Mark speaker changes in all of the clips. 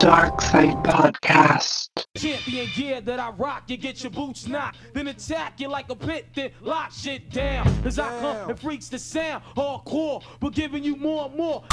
Speaker 1: Dark Side Podcast.
Speaker 2: Champion gear that I rock, you get your boots knocked, then attack you like a pit, then lock shit down. As I come and freaks the sound, hardcore, but giving you more and more.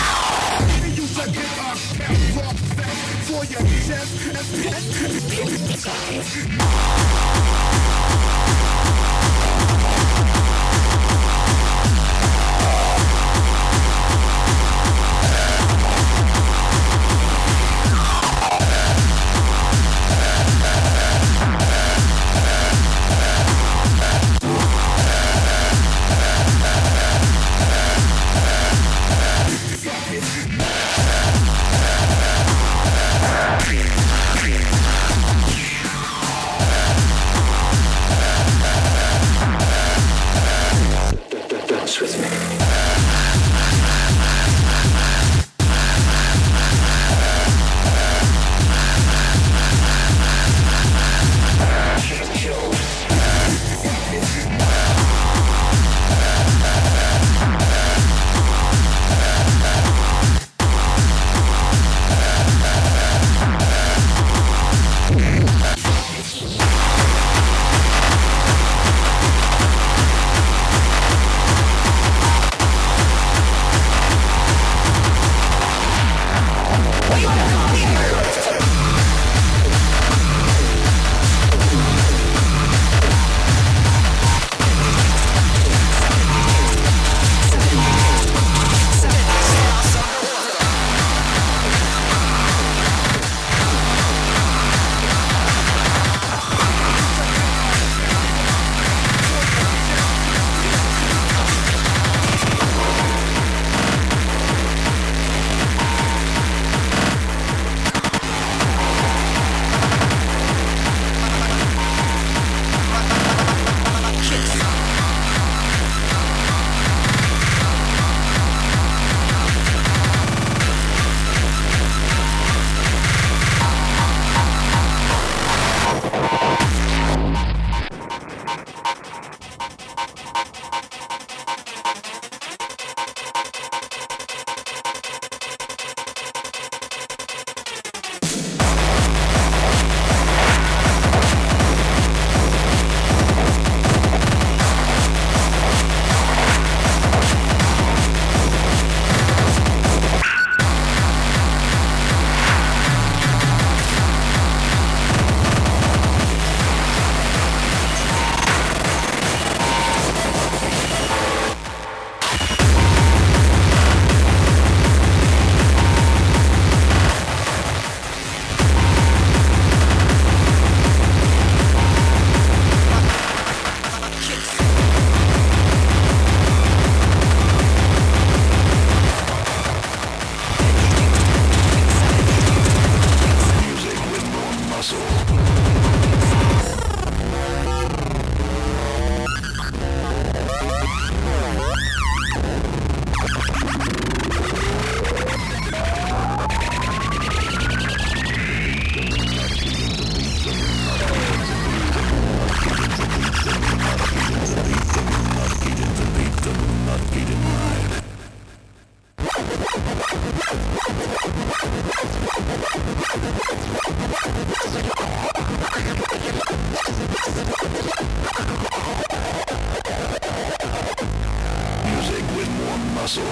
Speaker 3: Music with more muscle.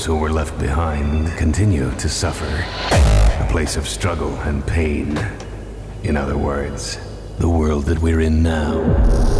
Speaker 4: Those who were left behind continue to suffer. A place of struggle and pain. In other words, the world that we're in now.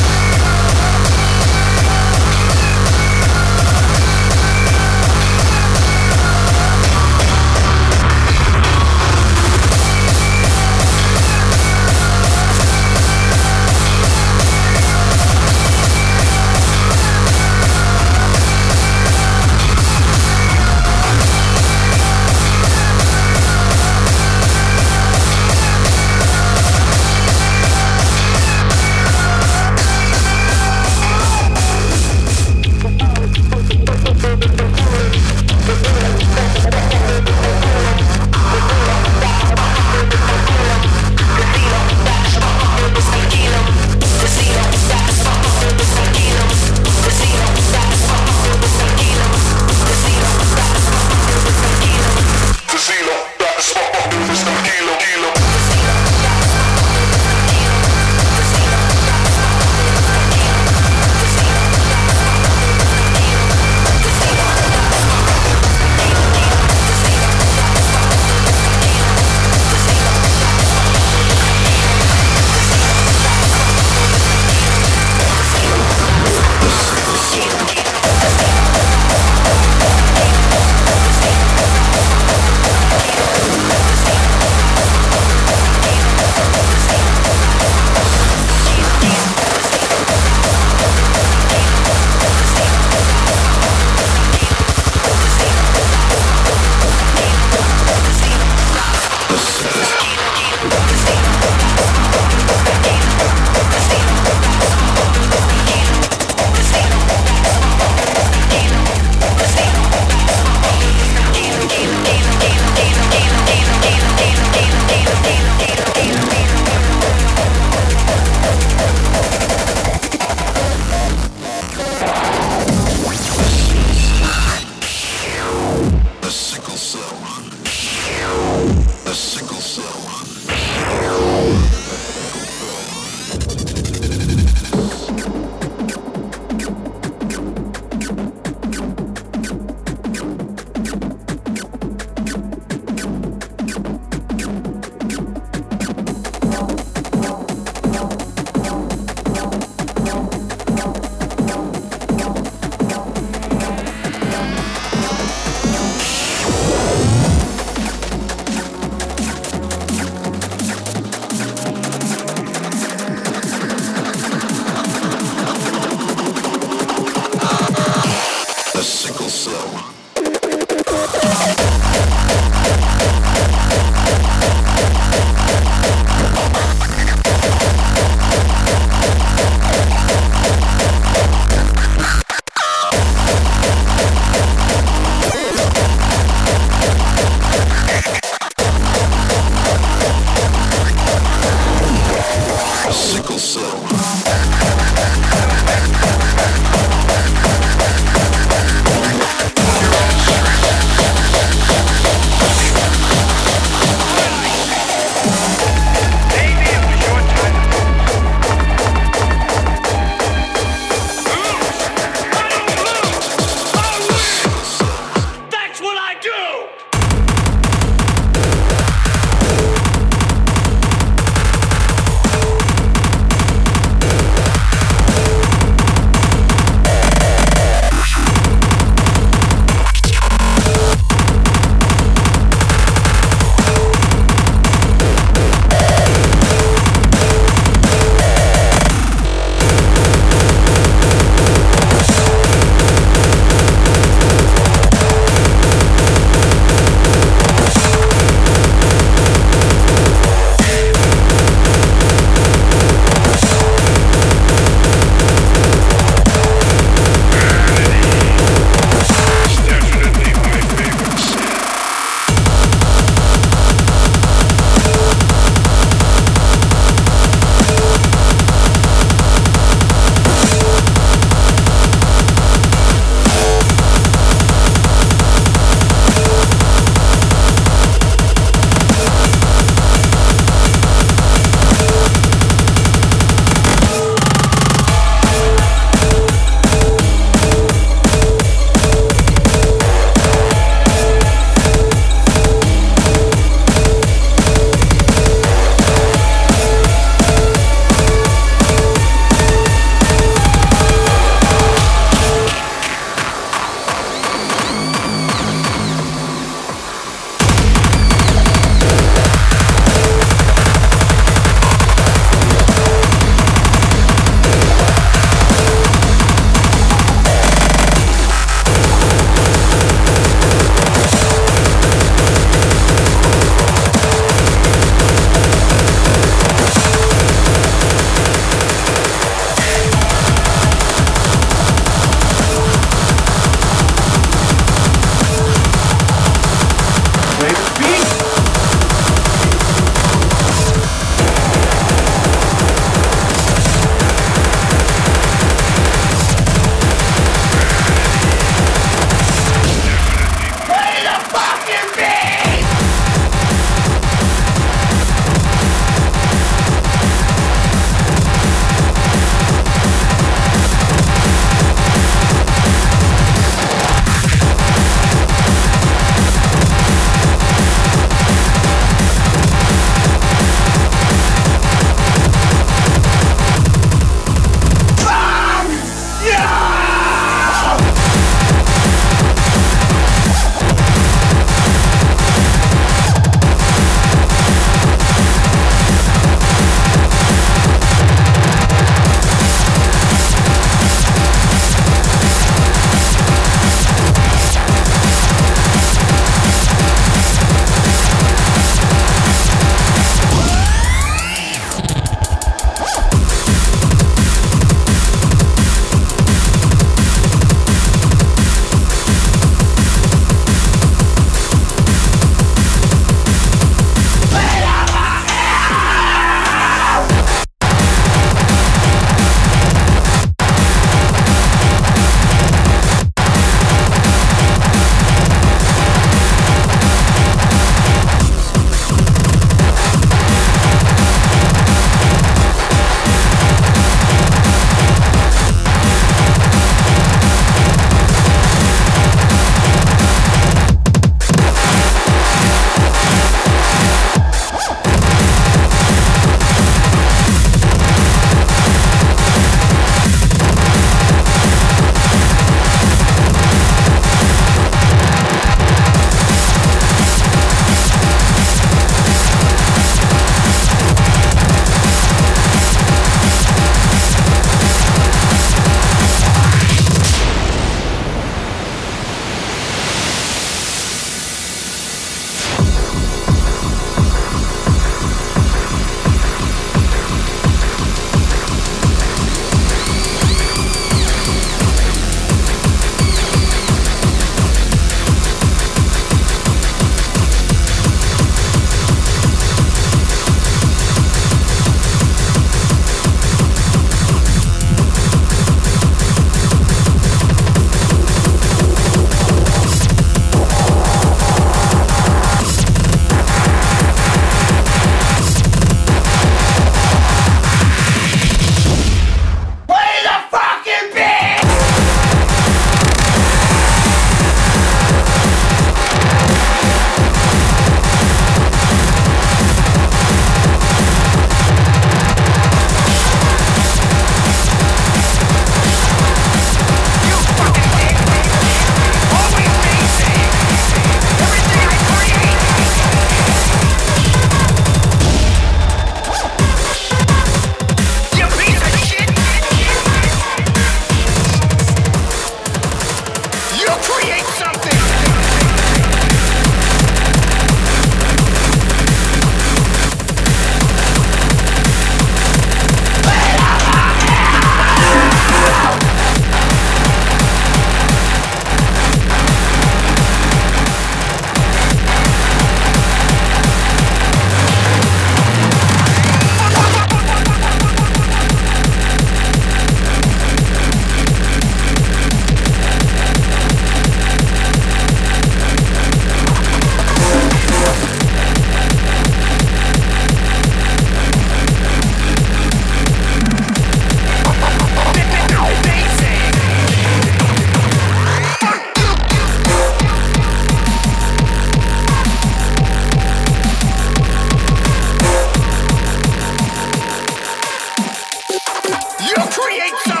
Speaker 5: create something.